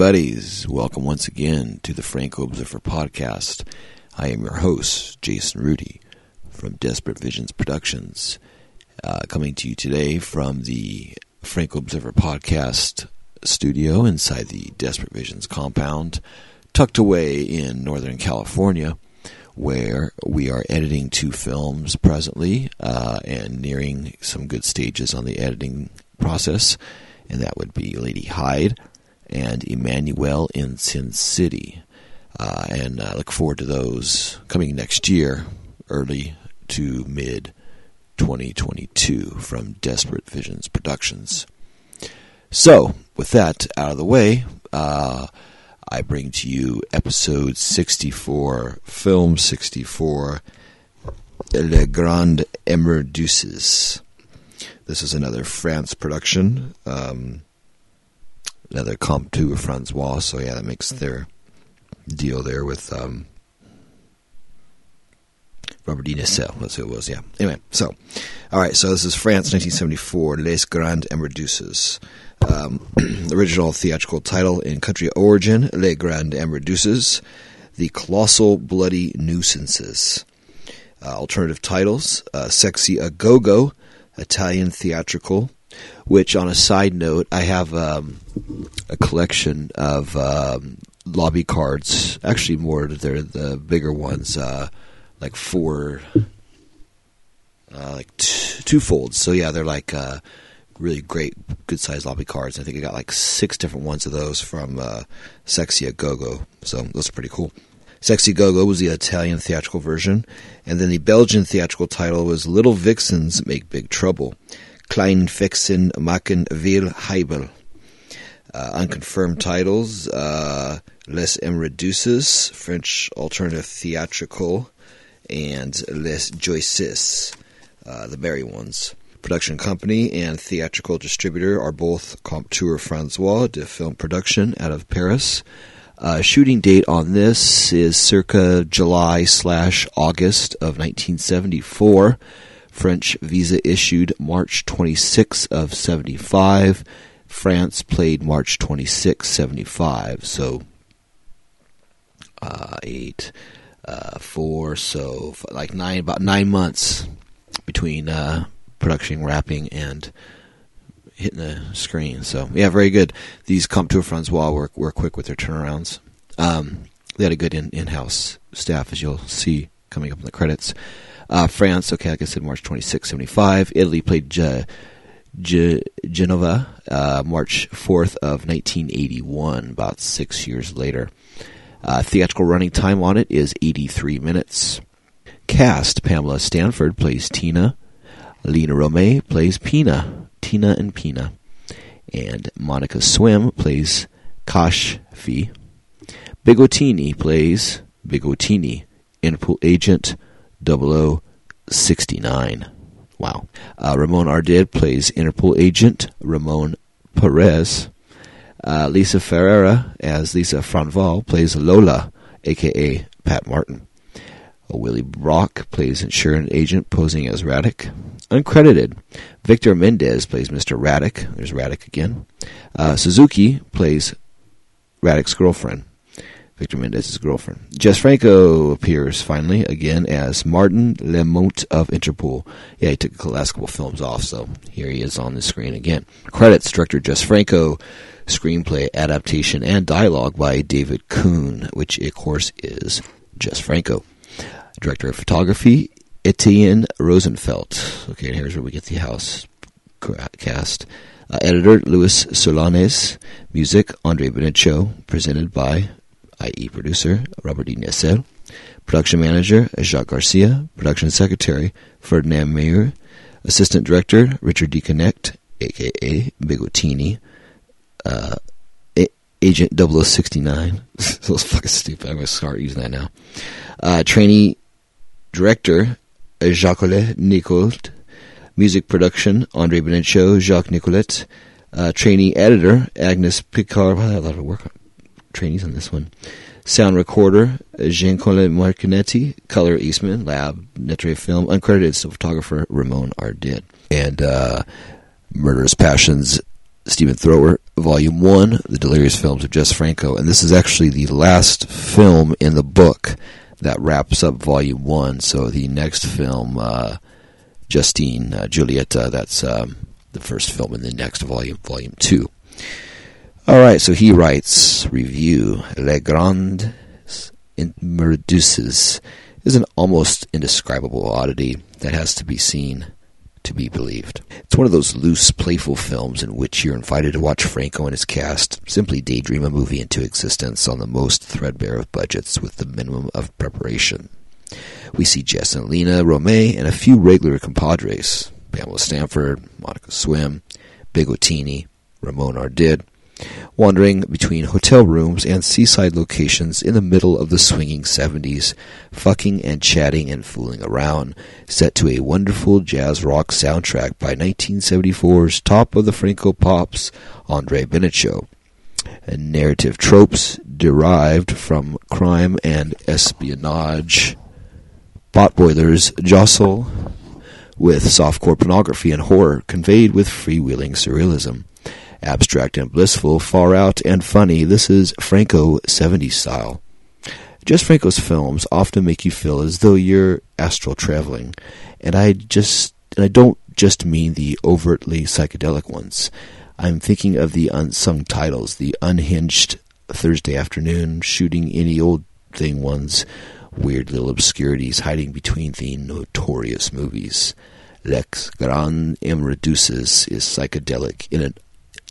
Buddies. Welcome once again to the Franco Observer podcast. I am your host, Jason Rudy from Desperate Visions Productions, uh, coming to you today from the Franco Observer podcast studio inside the Desperate Visions compound, tucked away in Northern California, where we are editing two films presently uh, and nearing some good stages on the editing process. And that would be Lady Hyde and Emmanuel in Sin City. Uh, and I look forward to those coming next year, early to mid 2022 from Desperate Visions Productions. So, with that out of the way, uh, I bring to you episode 64, film 64, Le Grand Emmerdeuses. This is another France production. Um, another comp to Francois, so yeah, that makes their deal there with um, Robert. Nissel. That's who it was, yeah. Anyway, so, all right, so this is France, 1974, Les Grandes Emmerdeuses. Um, original theatrical title in country origin, Les Grandes Emmerdeuses, The Colossal Bloody Nuisances. Uh, alternative titles, uh, Sexy a Go-Go, Italian theatrical, which, on a side note, I have um, a collection of um, lobby cards. Actually, more they're the bigger ones, uh, like four, uh, like t- two folds. So yeah, they're like uh, really great, good sized lobby cards. I think I got like six different ones of those from uh, Sexy a Go Go. So those are pretty cool. Sexy Go was the Italian theatrical version, and then the Belgian theatrical title was Little Vixens Make Big Trouble. Klein Fixen Maken Veel Heibel. Uh, unconfirmed titles uh, Les Emmerdeuses, French alternative theatrical, and Les Joyces, uh, the Barry ones. Production company and theatrical distributor are both Comptoir Francois de Film Production out of Paris. Uh, shooting date on this is circa July slash August of 1974. French visa issued March 26 of 75. France played March 26, 75. So, uh, eight, uh, four, so like nine, about nine months between uh, production wrapping and hitting the screen. So, yeah, very good. These Comptoir Francois were, were quick with their turnarounds. Um, they had a good in, in-house staff, as you'll see coming up in the credits. Uh, France, okay, like I said, March 26, 75. Italy played Ge- Ge- Genova, uh, March 4th of 1981, about six years later. Uh, theatrical running time on it is 83 minutes. Cast, Pamela Stanford plays Tina. Lina Romay plays Pina. Tina and Pina. And Monica Swinn plays Kashfi. Bigottini plays Bigottini, Interpol agent 0069. Wow. Uh, Ramon Ardid plays Interpol agent Ramon Perez. Uh, Lisa Ferreira as Lisa Franval plays Lola, aka Pat Martin. Uh, Willie Brock plays insurance agent posing as Radek. Uncredited. Victor Mendez plays Mr. Radek. There's Radek again. Uh, Suzuki plays Radek's girlfriend. Victor Mendez's girlfriend. Jess Franco appears finally again as Martin Lemont of Interpol. Yeah, he took the last couple films off, so here he is on the screen again. Credits director Jess Franco, screenplay adaptation and dialogue by David Kuhn, which of course is Jess Franco. Director of photography Etienne Rosenfeld. Okay, and here's where we get the house cast. Uh, editor Luis Solanes. Music Andre Benichou. Presented by i.e., producer Robert. Nessel, production manager Jacques Garcia, production secretary Ferdinand Mayer, assistant director Richard D. Connect, aka Bigotini, uh, Agent 0069. that was fucking stupid. I'm going to start using that now. Uh, trainee director Jacques Nicolet, music production Andre Benichou, Jacques Nicolet, uh, trainee editor Agnes Picard. I had a lot of work trainees on this one. Sound recorder, Jean-Claude Marcinetti. Color, Eastman. Lab, Netre Film. Uncredited photographer, Ramon Ardid. And uh, Murderous Passions Stephen Thrower, Volume 1, The Delirious Films of Jess Franco. And this is actually the last film in the book that wraps up Volume 1. So the next film, uh, Justine uh, Giulietta, that's um, the first film in the next volume, Volume 2. All right, so he writes, review, Les Grandes Meduses is an almost indescribable oddity that has to be seen to be believed. It's one of those loose, playful films in which you're invited to watch Franco and his cast simply daydream a movie into existence on the most threadbare of budgets with the minimum of preparation. We see Jess and Lina Romay and a few regular compadres Pamela Stanford, Monica Swinn, Bigottini, Ramon Ardid, wandering between hotel rooms and seaside locations in the middle of the swinging 70s, fucking and chatting and fooling around, set to a wonderful jazz rock soundtrack by 1974's top of the Franco Pops, Andre Benichou. And narrative tropes derived from crime and espionage. Potboilers jostle with softcore pornography and horror conveyed with freewheeling surrealism. Abstract and blissful, far out and funny, this is Franco 70s style. Just Franco's films often make you feel as though you're astral traveling, and I just and I don't just mean the overtly psychedelic ones. I'm thinking of the unsung titles, the unhinged Thursday afternoon, shooting any old thing ones, weird little obscurities hiding between the notorious movies. Lex Grand Reduces is psychedelic in an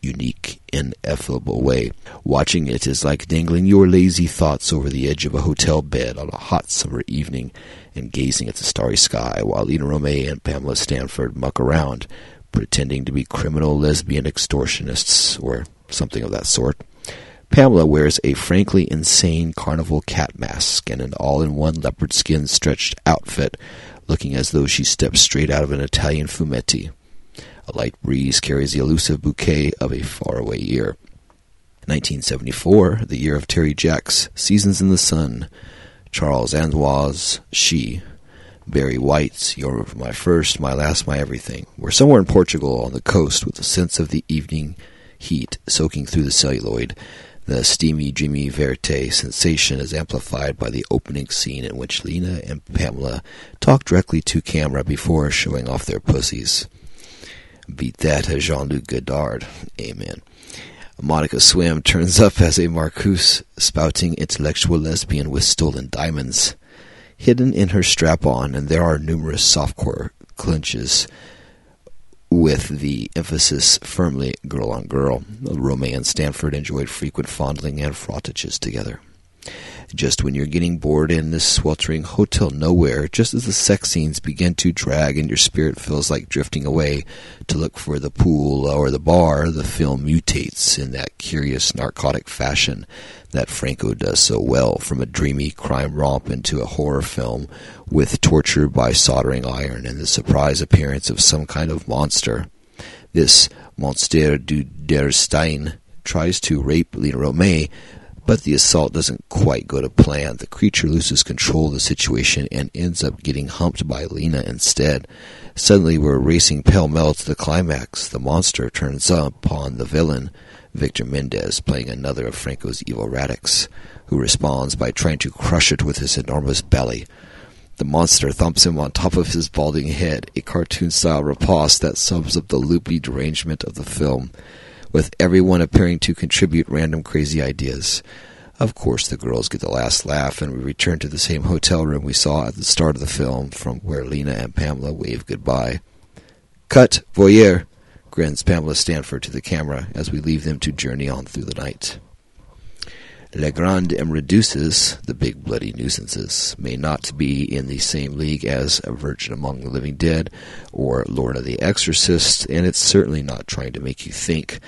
unique, ineffable way. Watching it is like dangling your lazy thoughts over the edge of a hotel bed on a hot summer evening and gazing at the starry sky while Lina Romay and Pamela Stanford muck around, pretending to be criminal lesbian extortionists or something of that sort. Pamela wears a frankly insane carnival cat mask and an all-in-one leopard skin stretched outfit, looking as though she stepped straight out of an Italian fumetti. A light breeze carries the elusive bouquet of a faraway year. 1974, the year of Terry Jacks' Seasons in the Sun, Charles Anglois' She, Barry White's You're My First, My Last, My Everything. We're somewhere in Portugal on the coast with a sense of the evening heat soaking through the celluloid. The steamy, dreamy Verte sensation is amplified by the opening scene in which Lina and Pamela talk directly to camera before showing off their pussies. Beat that, uh, Jean-Luc Godard. Amen. Monica Swinn turns up as a Marcuse spouting intellectual lesbian with stolen diamonds. Hidden in her strap-on, and there are numerous softcore clinches with the emphasis firmly girl on girl. Romay and Stanford enjoyed frequent fondling and frottages together. Just when you're getting bored in this sweltering hotel nowhere, just as the sex scenes begin to drag and your spirit feels like drifting away to look for the pool or the bar, the film mutates in that curious narcotic fashion that Franco does so well, from a dreamy crime romp into a horror film with torture by soldering iron and the surprise appearance of some kind of monster. This Monster du Der Stein tries to rape Lina Romay, but the assault doesn't quite go to plan. The creature loses control of the situation and ends up getting humped by Lina instead. Suddenly, we're racing pell-mell to the climax. The monster turns upon the villain, Victor Mendez, playing another of Franco's evil Radeks, who responds by trying to crush it with his enormous belly. The monster thumps him on top of his balding head, a cartoon-style riposte that sums up the loopy derangement of the film with everyone appearing to contribute random crazy ideas. Of course, the girls get the last laugh, and we return to the same hotel room we saw at the start of the film, from where Lina and Pamela wave goodbye. Cut, voyeur, grins Pamela Stanford to the camera as we leave them to journey on through the night. Les Grandes Reduces, the big bloody nuisances, may not be in the same league as A Virgin Among the Living Dead or Lorna the Exorcist, and it's certainly not trying to make you think,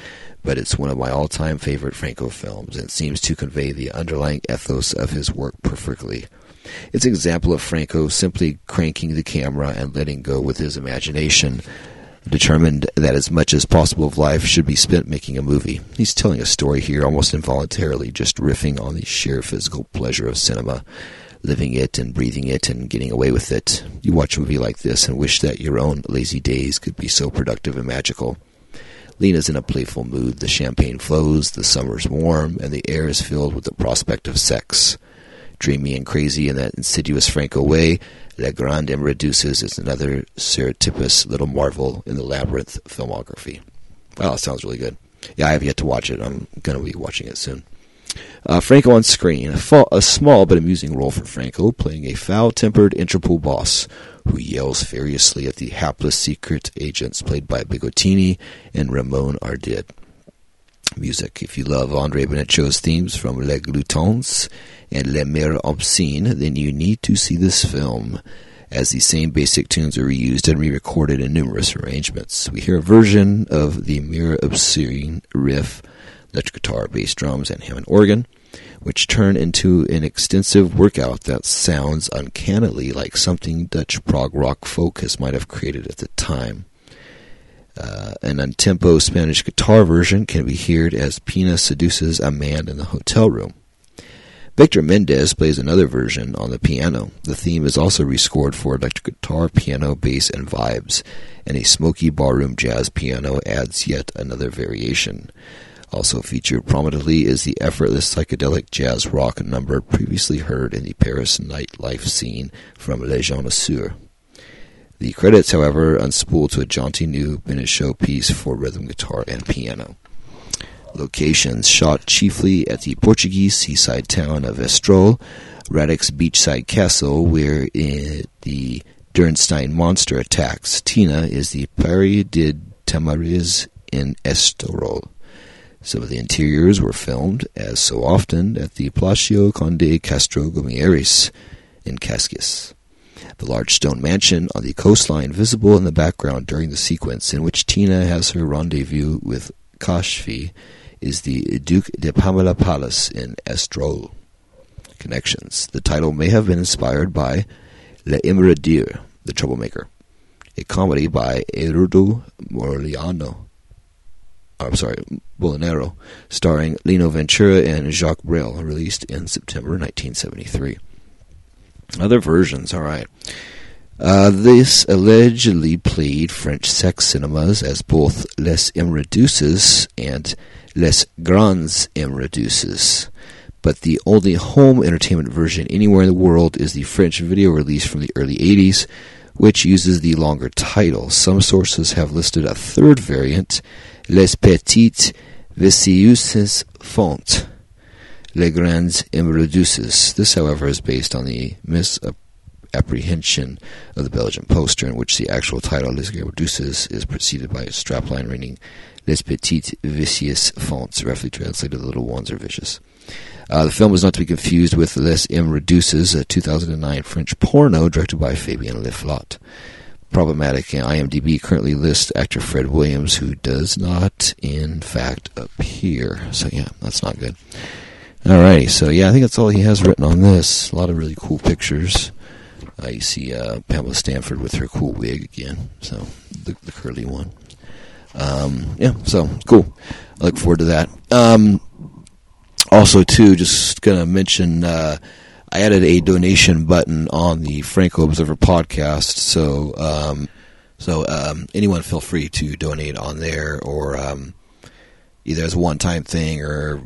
but it's one of my all-time favorite Franco films and seems to convey the underlying ethos of his work perfectly. It's an example of Franco simply cranking the camera and letting go with his imagination, determined that as much as possible of life should be spent making a movie. He's telling a story here almost involuntarily, just riffing on the sheer physical pleasure of cinema, living it and breathing it and getting away with it. You watch a movie like this and wish that your own lazy days could be so productive and magical. Lina's in a playful mood. The champagne flows, the summer's warm, and the air is filled with the prospect of sex. Dreamy and crazy in that insidious Franco way, Le Grand Reduces is another surreptitious little marvel in the labyrinth filmography. Wow, sounds really good. Yeah, I have yet to watch it. I'm going to be watching it soon. Uh, Franco on screen, a, a, small but amusing role for Franco, playing a foul-tempered Interpol boss who yells furiously at the hapless secret agents played by Bigottini and Ramon Ardid. Music. If you love Andre Benichou's themes from Les Gloutons and Les Mers Obscènes, then you need to see this film, as the same basic tunes are reused and re-recorded in numerous arrangements. We hear a version of the Mers Obscènes riff electric guitar, bass drums, and Hammond organ, which turn into an extensive workout that sounds uncannily like something Dutch prog rock focus might have created at the time. Uh, an untempo Spanish guitar version can be heard as Pina seduces a man in the hotel room. Victor Mendez plays another version on the piano. The theme is also rescored for electric guitar, piano, bass, and vibes, and a smoky ballroom jazz piano adds yet another variation. Also featured prominently is the effortless psychedelic jazz rock number previously heard in the Paris nightlife scene from Les Journaux. The credits, however, unspool to a jaunty new Benichou piece for rhythm guitar and piano. Locations shot chiefly at the Portuguese seaside town of Estoril, Radek's beachside castle, where the Dürnstein monster attacks. Tina is the Pari de Tamariz in Estoril. Some of the interiors were filmed, as so often, at the Palacio Conde Castro Guimarães in Cascais. The large stone mansion on the coastline visible in the background during the sequence in which Tina has her rendezvous with Kashfi is the Duke de Palmela Palace in Estoril. Connections. The title may have been inspired by L'Emmerdeur, The Troublemaker, a comedy by Eduardo Moriano I'm sorry, Molinaro, starring Lino Ventura and Jacques Brel, released in September 1973. Other versions, all right. Uh, this allegedly played French sex cinemas as both Les Emmerdeuses and Les Grands Emmerdeuses. But the only home entertainment version anywhere in the world is the French video release from the early 80s, which uses the longer title. Some sources have listed a third variant Les petites vicieuses font, les grandes emmerdeuses. This, however, is based on the misapprehension of the Belgian poster, in which the actual title Les Reduces is preceded by a strapline reading Les petites vicieuses fonts, roughly translated the little ones are vicious. Uh, the film was not to be confused with Les Emmerdeuses, a 2009 French porno directed by Fabien Leflot problematic. IMDb currently lists actor Fred Williams, who does not, in fact, appear. So, yeah, that's not good. Alrighty, so yeah, I think that's all he has written on this. A lot of really cool pictures. Uh, you see uh, Pamela Stanford with her cool wig again, so the, the curly one. Um, yeah, so cool. I look forward to that. Um, also, too, just gonna mention. Uh, I added a donation button on the Franco Observer podcast, so um, so um, anyone feel free to donate on there, or um, either as a one-time thing or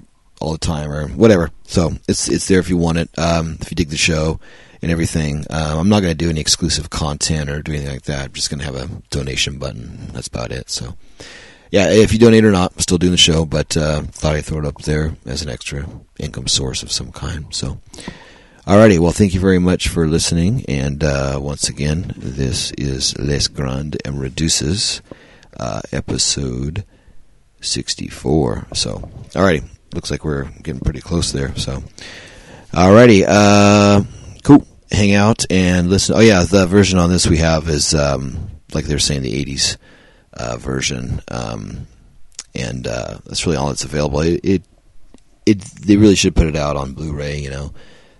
all the time or whatever. So it's it's there if you want it. Um, if you dig the show and everything, um, I'm not going to do any exclusive content or do anything like that. I'm just going to have a donation button. That's about it. So yeah, if you donate or not, I'm still doing the show, but uh, thought I'd throw it up there as an extra income source of some kind. So. Alrighty, well, thank you very much for listening. And uh, once again, this is Les Grandes and Reduces, uh, episode 64. So, alrighty, looks like we're getting pretty close there. So, alrighty, uh, cool. Hang out and listen. Oh, yeah, the version on this we have is, um, like they're saying, the 80s uh, version. Um, and uh, that's really all that's available. It, it, it, they really should put it out on Blu ray, you know.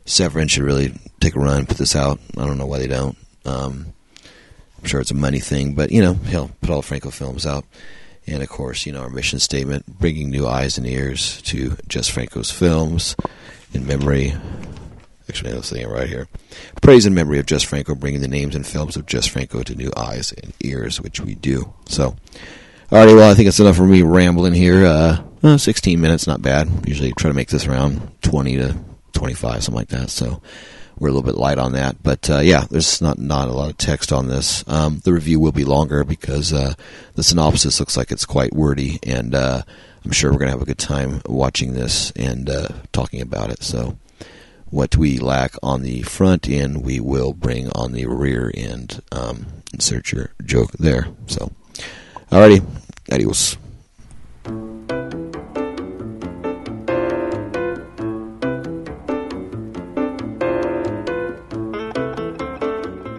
Severin should really take a run and put this out. I don't know why they don't. Um, I'm sure it's a money thing, but you know, he'll put all Franco films out. And of course, you know, our mission statement bringing new eyes and ears to Jess Franco's films in memory. Actually, I'm saying it right here. Praise and memory of Jess Franco, bringing the names and films of Jess Franco to new eyes and ears, which we do. So, Alrighty, well, I think it's enough for me rambling here. Uh, uh, 16 minutes, not bad. Usually try to make this around 20 to 25, something like that. So we're a little bit light on that. But uh, yeah, there's not not a lot of text on this. Um, the review will be longer because uh, the synopsis looks like it's quite wordy, and uh, I'm sure we're going to have a good time watching this and uh, talking about it. So what we lack on the front end, we will bring on the rear end. Um, insert your joke there. So, alrighty, adios.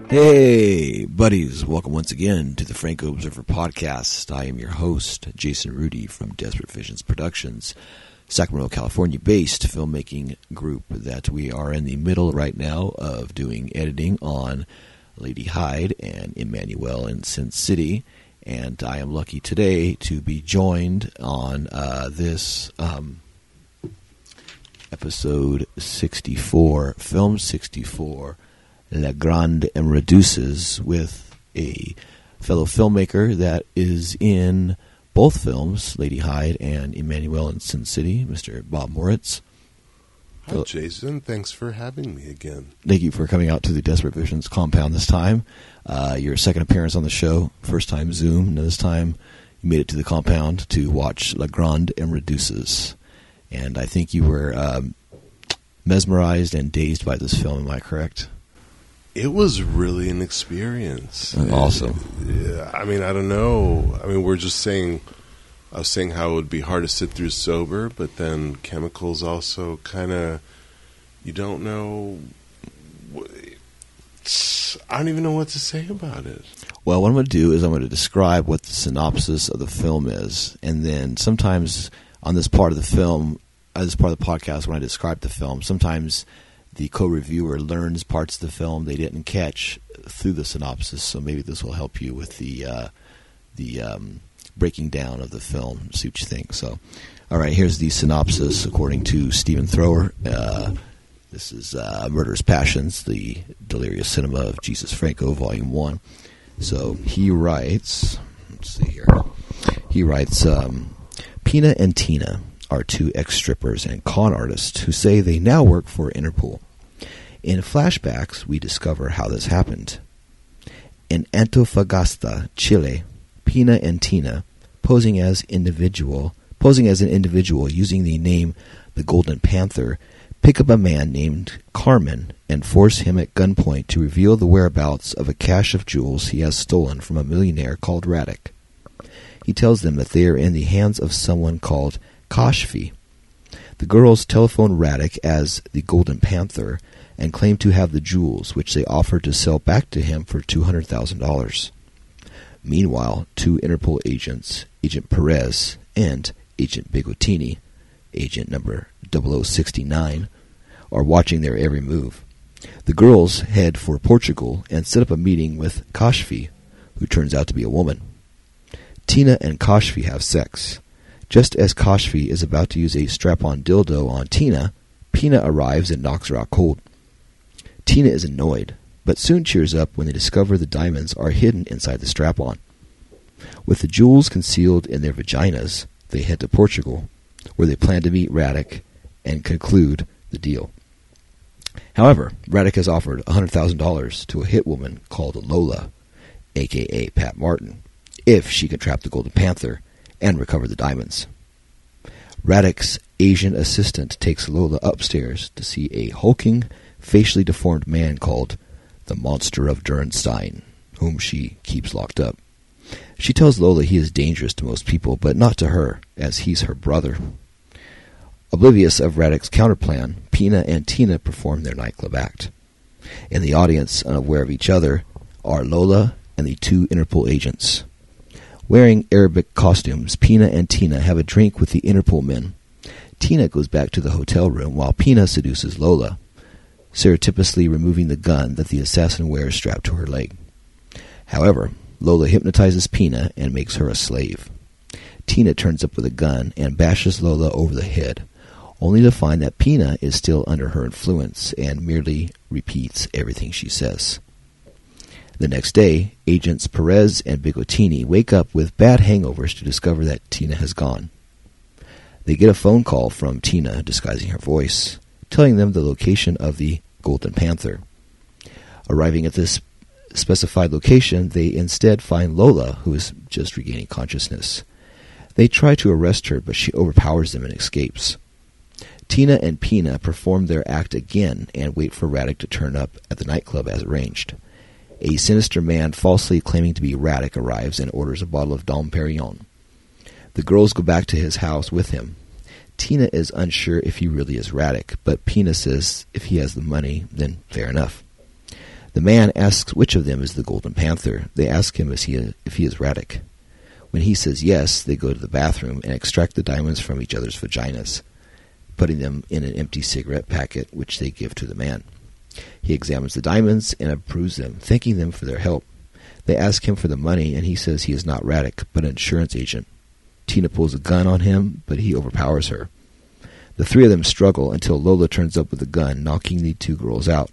Hey, buddies, welcome once again to the Franco Observer Podcast. I am your host, Jason Rudy from Desperate Visions Productions, Sacramento, California based filmmaking group that we are in the middle right now of doing editing on Lady Hyde and Emmanuel in Sin City. And I am lucky today to be joined on uh, this um, episode 64, film 64 La Grande and Reduces with a fellow filmmaker that is in both films, Lady Hyde and Emmanuel in Sin City, Mr. Bob Moricz. Hi, Jason. Thanks for having me again. Thank you for coming out to the Desperate Visions compound this time. Uh, your second appearance on the show, first time Zoom, and this time you made it to the compound to watch La Grande and Reduces. And I think you were um, mesmerized and dazed by this film, am I correct? It was really an experience. Awesome. Yeah, I mean, I don't know. I mean, we're just saying. I was saying how it would be hard to sit through sober, but then chemicals also kind of. You don't know. I don't even know what to say about it. Well, what I'm going to do is I'm going to describe what the synopsis of the film is, and then sometimes on this part of the film, as this part of the podcast, when I describe the film, sometimes the co-reviewer learns parts of the film they didn't catch through the synopsis. So maybe this will help you with the uh, the um, breaking down of the film. See what you think. So, all right, here's the synopsis according to Stephen Thrower. Uh, this is uh, Murderous Passions, the Delirious Cinema of Jesus Franco, Volume One. So he writes. Let's see here. He writes. Um, Pina and Tina are two ex strippers and con artists who say they now work for Interpol. In flashbacks, we discover how this happened. In Antofagasta, Chile, Pina and Tina, posing as individual, posing as an individual using the name the Golden Panther, pick up a man named Carmen and force him at gunpoint to reveal the whereabouts of a cache of jewels he has stolen from a millionaire called Radek. He tells them that they are in the hands of someone called Kashfi. The girls telephone Radek as the Golden Panther and claim to have the jewels, which they offer to sell back to him for $200,000. Meanwhile, two Interpol agents, Agent Perez and Agent Bigotini, agent number 0069, are watching their every move. The girls head for Portugal and set up a meeting with Kashfi, who turns out to be a woman. Tina and Kashfi have sex. Just as Kashfi is about to use a strap-on dildo on Tina, Pina arrives and knocks her out cold. Tina is annoyed, but soon cheers up when they discover the diamonds are hidden inside the strap-on. With the jewels concealed in their vaginas, they head to Portugal, where they plan to meet Radek and conclude the deal. However, Radek has offered $100,000 to a hit woman called Lola, aka Pat Martin, if she can trap the Golden Panther and recover the diamonds. Radek's Asian assistant takes Lola upstairs to see a hulking, facially deformed man called the Monster of Dürnstein, whom she keeps locked up. She tells Lola he is dangerous to most people, but not to her, as he's her brother. Oblivious of Radek's counterplan, Pina and Tina perform their nightclub act. In the audience, unaware of each other, are Lola and the two Interpol agents. Wearing Arabic costumes, Pina and Tina have a drink with the Interpol men. Tina goes back to the hotel room while Pina seduces Lola, surreptitiously removing the gun that the assassin wears strapped to her leg. However, Lola hypnotizes Pina and makes her a slave. Tina turns up with a gun and bashes Lola over the head, only to find that Pina is still under her influence and merely repeats everything she says. The next day, agents Perez and Bigotini wake up with bad hangovers to discover that Tina has gone. They get a phone call from Tina, disguising her voice, telling them the location of the Golden Panther. Arriving at this specified location, they instead find Lola, who is just regaining consciousness. They try to arrest her, but she overpowers them and escapes. Tina and Pina perform their act again and wait for Radek to turn up at the nightclub as arranged. A sinister man falsely claiming to be Radek arrives and orders a bottle of Dom Perignon. The girls go back to his house with him. Tina is unsure if he really is Radek, but Pina says if he has the money, then fair enough. The man asks which of them is the Golden Panther. They ask him if he, is Radek. When he says yes, they go to the bathroom and extract the diamonds from each other's vaginas, putting them in an empty cigarette packet, which they give to the man. He examines the diamonds and approves them, thanking them for their help. They ask him for the money, and he says he is not Radek, but an insurance agent. Tina pulls a gun on him, but he overpowers her. The three of them struggle until Lola turns up with a gun, knocking the two girls out.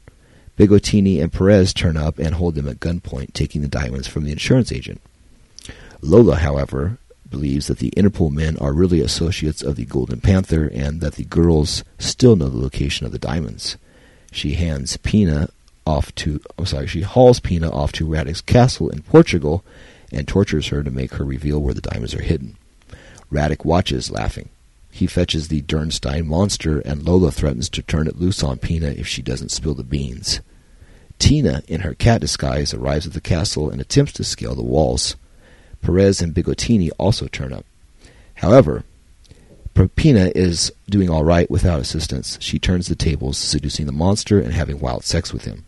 Bigotini and Perez turn up and hold them at gunpoint, taking the diamonds from the insurance agent. Lola, however, believes that the Interpol men are really associates of the Golden Panther and that the girls still know the location of the diamonds. She hands Pina off to I'm sorry, she hauls Pina off to Radek's castle in Portugal and tortures her to make her reveal where the diamonds are hidden. Radek watches, laughing. He fetches the Dürnstein monster, and Lola threatens to turn it loose on Pina if she doesn't spill the beans. Tina, in her cat disguise, arrives at the castle and attempts to scale the walls. Perez and Bigotini also turn up. However, Pina is doing all right without assistance. She turns the tables, seducing the monster and having wild sex with him.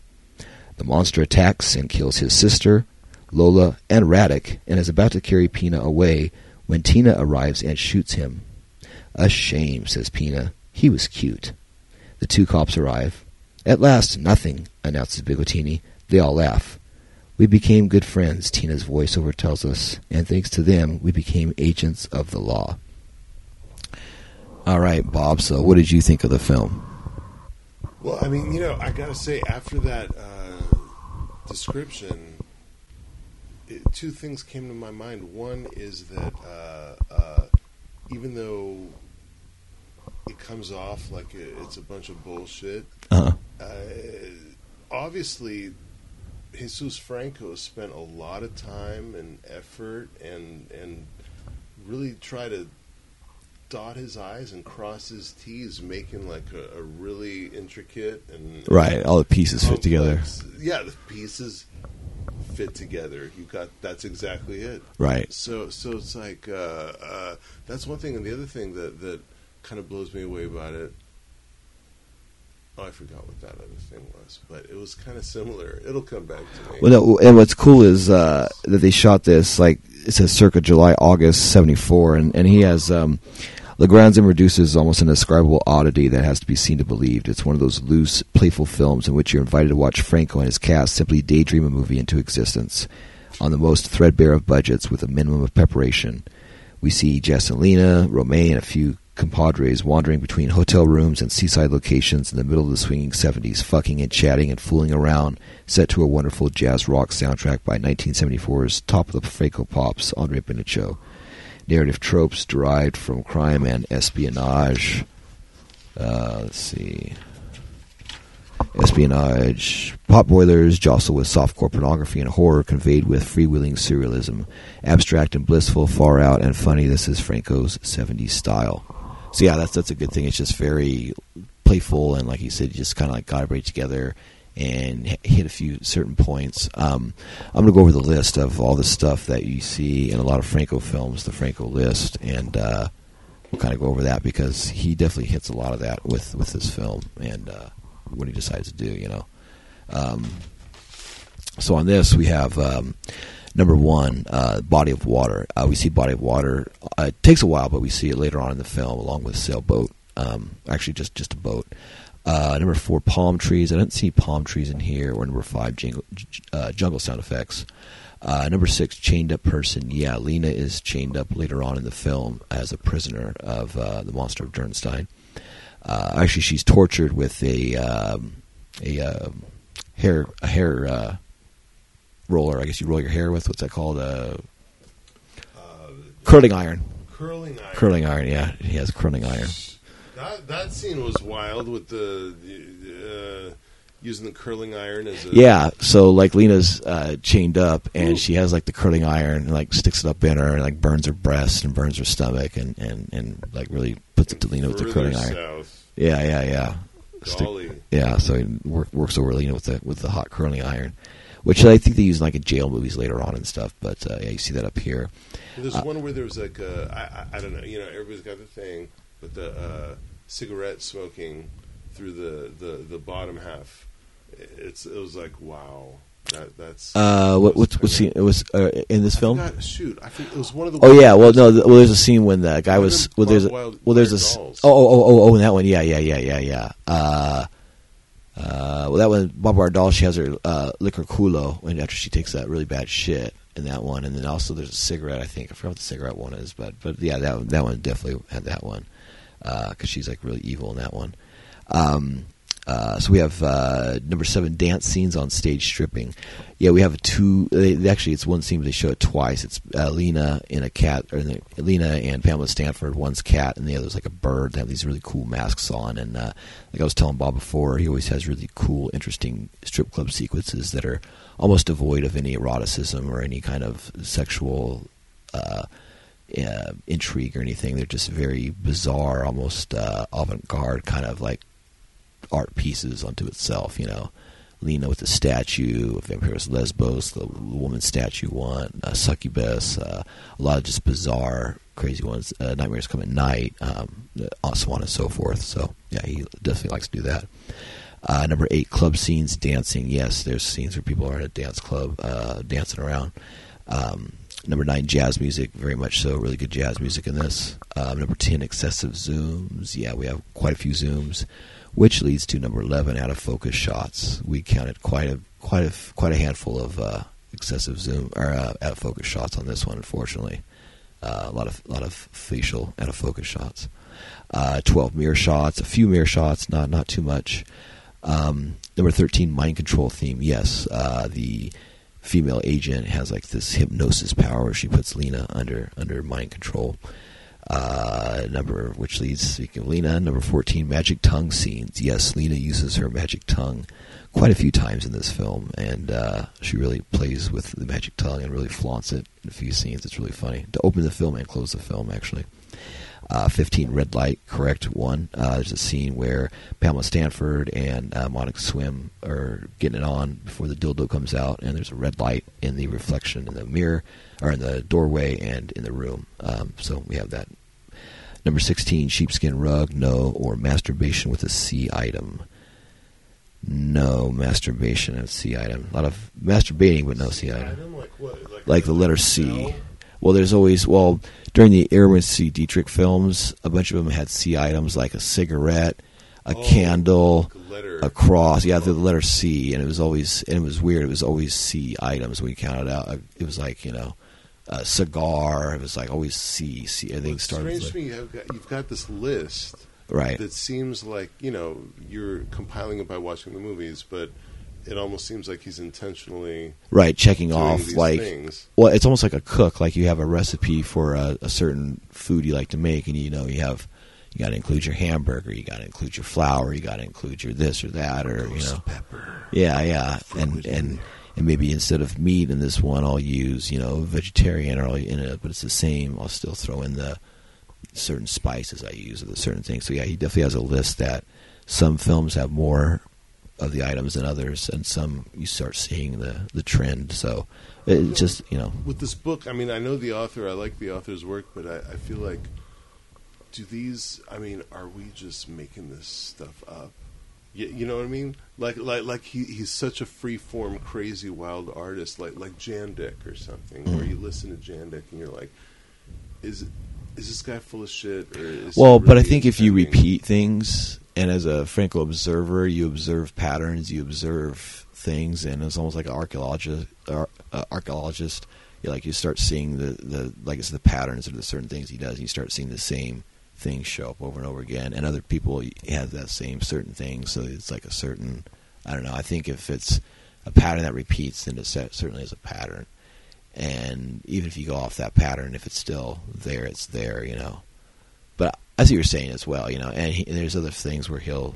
The monster attacks and kills his sister, Lola, and Radek, and is about to carry Pina away when Tina arrives and shoots him. A shame, says Pina. He was cute. The two cops arrive. At last, nothing, announces Bigotini. They all laugh. We became good friends, Tina's voiceover tells us, and thanks to them, we became agents of the law. All right, Bob, so what did you think of the film? Well, I mean, you know, I gotta say, after that uh, description, two things came to my mind. One is that uh, uh, even though it comes off like it, it's a bunch of bullshit, Uh-huh. uh, obviously Jesus Franco spent a lot of time and effort and and really try to dot his i's and cross his t's making like a, a really intricate and Right, all the pieces fit together. yeah the pieces fit together you got that's exactly it Right. so so it's like uh, uh, that's one thing, and the other thing that that kind of blows me away about it. Oh, I forgot what that other thing was, but it was kind of similar. It'll come back to me. Well, no, and what's cool is uh, that they shot this like it says circa July August '74, and and he has um, Legrand's introduces almost an indescribable oddity that has to be seen to believed. It's one of those loose, playful films in which you're invited to watch Franco and his cast simply daydream a movie into existence on the most threadbare of budgets with a minimum of preparation. We see Jacelina, Romain, and a few compadres wandering between hotel rooms and seaside locations in the middle of the swinging 70s, fucking and chatting and fooling around, set to a wonderful jazz rock soundtrack by 1974's top of the Franco Pops, Andre Pinochet. Narrative tropes derived from crime and espionage. Uh, let's see. Espionage, pot boilers jostle with softcore pornography and horror conveyed with freewheeling surrealism. Abstract and blissful, far out and funny. This is Franco's 70s style. So yeah, that's that's a good thing. It's just very playful and like you said, just kind of like got everybody together and hit a few certain points. Um, I'm gonna go over the list of all the stuff that you see in a lot of Franco films, the Franco list, and uh, we'll kind of go over that because he definitely hits a lot of that with with this film and uh, what he decides to do. You know. Um, so on this we have um, number one, uh, body of water. Uh, we see body of water. Uh, it takes a while, but we see it later on in the film, along with sailboat. Um, actually, just just a boat. Uh, number four, palm trees. I don't see palm trees in here. Or number five, jingle, uh, jungle sound effects. Uh, number six, chained up person. Yeah, Lina is chained up later on in the film as a prisoner of uh, the monster of Dürnstein. Uh, actually, she's tortured with a um, a um hair a hair uh, roller. I guess you roll your hair with. What's that called? Uh, Uh, curling iron. curling iron. Curling iron. Yeah, he has curling iron. That that scene was wild with the uh, using the curling iron as a Yeah, so like Lina's uh, chained up, and she has like the curling iron, and like sticks it up in her, and like burns her breast and burns her stomach, and and and like really puts it to Lina with the curling iron. Yeah, yeah, yeah. Stick- yeah, so he work, works over Lina with the with the hot curling iron, which I think they use in like in jail movies later on and stuff. But uh, yeah, you see that up here. There's Uh, one where there was like a, I, I, I don't know, you know, everybody's got the thing, but the uh, cigarette smoking through the, the, the bottom half, it's it was like wow, that that's. Uh, what what's what's scene? It was uh, in this I film. forgot- shoot, I think it was one of the. Oh yeah, well no, th- well there's a scene when the guy was well there's a, Wild- well there's a Dolls. oh oh oh oh in that one yeah yeah yeah yeah yeah uh uh well that one Barbara doll she has her uh liquor culo when after she takes that really bad shit in that one and then also there's a cigarette I think I forgot what the cigarette one is but but yeah that that one definitely had that one because she's like really evil in that one um uh, so we have uh, number seven dance scenes on stage stripping. Yeah, we have two. They, actually, it's one scene, but they show it twice. It's uh, Lina and a cat, or the, Lina and Pamela Stanford. One's cat, and the other's like a bird. They have these really cool masks on, and uh, like I was telling Bob before, he always has really cool, interesting strip club sequences that are almost devoid of any eroticism or any kind of sexual. Uh, intrigue or anything. They're just very bizarre, almost uh, avant-garde, kind of like art pieces unto itself. You know, Lina with the statue of Vampyros Lesbos, the woman statue one, uh, Succubus, uh, a lot of just bizarre, crazy ones. Uh, Nightmares Come at Night, um, uh, so on and so forth. So yeah, he definitely likes to do that. Uh, number eight, club scenes, dancing. Yes, there's scenes where people are in a dance club, uh, dancing around. Um, number nine, jazz music, very much so. Really good jazz music in this. Um, number ten, excessive zooms. Yeah, we have quite a few zooms, which leads to number eleven, out of focus shots. We counted quite a quite a quite a handful of uh, excessive zoom or uh, out of focus shots on this one. Unfortunately, uh, a lot of lot of facial out of focus shots. Uh, Twelve mirror shots, a few mirror shots, not not too much. Um, number thirteen, mind control theme. Yes, uh, the female agent has like this hypnosis power she puts Lina under under mind control. Uh, number which leads speaking of Lina, number fourteen, magic tongue scenes. Yes, Lina uses her magic tongue quite a few times in this film, and uh, she really plays with the magic tongue and really flaunts it in a few scenes. It's really funny to open the film and close the film actually. Uh, 15 red light correct one uh, there's a scene where pamela stanford and uh, monica swinn are getting it on before the dildo comes out and there's a red light in the reflection in the mirror or in the doorway and in the room um, so we have that number 16 sheepskin rug no or masturbation with a c item no masturbation and c item a lot of masturbating but no c item Item, like what? like the letter C. No? Well, there's always well during the Erwin C. Dietrich films, a bunch of them had C items like a cigarette, a Oh, candle, a letter. a cross. Yeah, the letter C, and it was always and it was weird. It was always C items when you counted out. Uh, it was like you know, a cigar. It was like always C. C. Everything What's started strange with to me, you've got, you've got this list right. that seems like you know you're compiling it by watching the movies, but it almost seems like he's intentionally Right, checking doing off these like things. well, it's almost like a cook. Like you have a recipe for a, a certain food you like to make, and you know you have you got to include your hamburger, you got to include your flour, you got to include your this or that, or you know, pepper. yeah, yeah, Throw and and and maybe instead of meat in this one, I'll use you know vegetarian or I'll in it, but it's the same. I'll still throw in the certain spices I use or the certain things. So yeah, he definitely has a list that some films have more of the items than others, and some you start seeing the the trend. So it just you know With this book, I mean, I know the author. I like the author's work, but I, I feel like do these? I mean, are we just making this stuff up? You, you know what I mean? Like, like, like he, he's such a free form, crazy, wild artist, like like Jandek or something, where Mm. you listen to Jandek and you're like, is is this guy full of shit? Or is Well, he but I think if you repeat things, and as a Franco observer, you observe patterns, you observe things, and it's almost like an archaeologist. Ar- uh, archaeologist, you like you start seeing the the like it's the patterns of the certain things he does. And you start seeing the same things show up over and over again, and other people have that same certain thing. So it's like a certain. I don't know. I think if it's a pattern that repeats, then it certainly is a pattern. And even if you go off that pattern, if it's still there, it's there, you know. But I see what you're saying as well, you know. And, he, and there's other things where he'll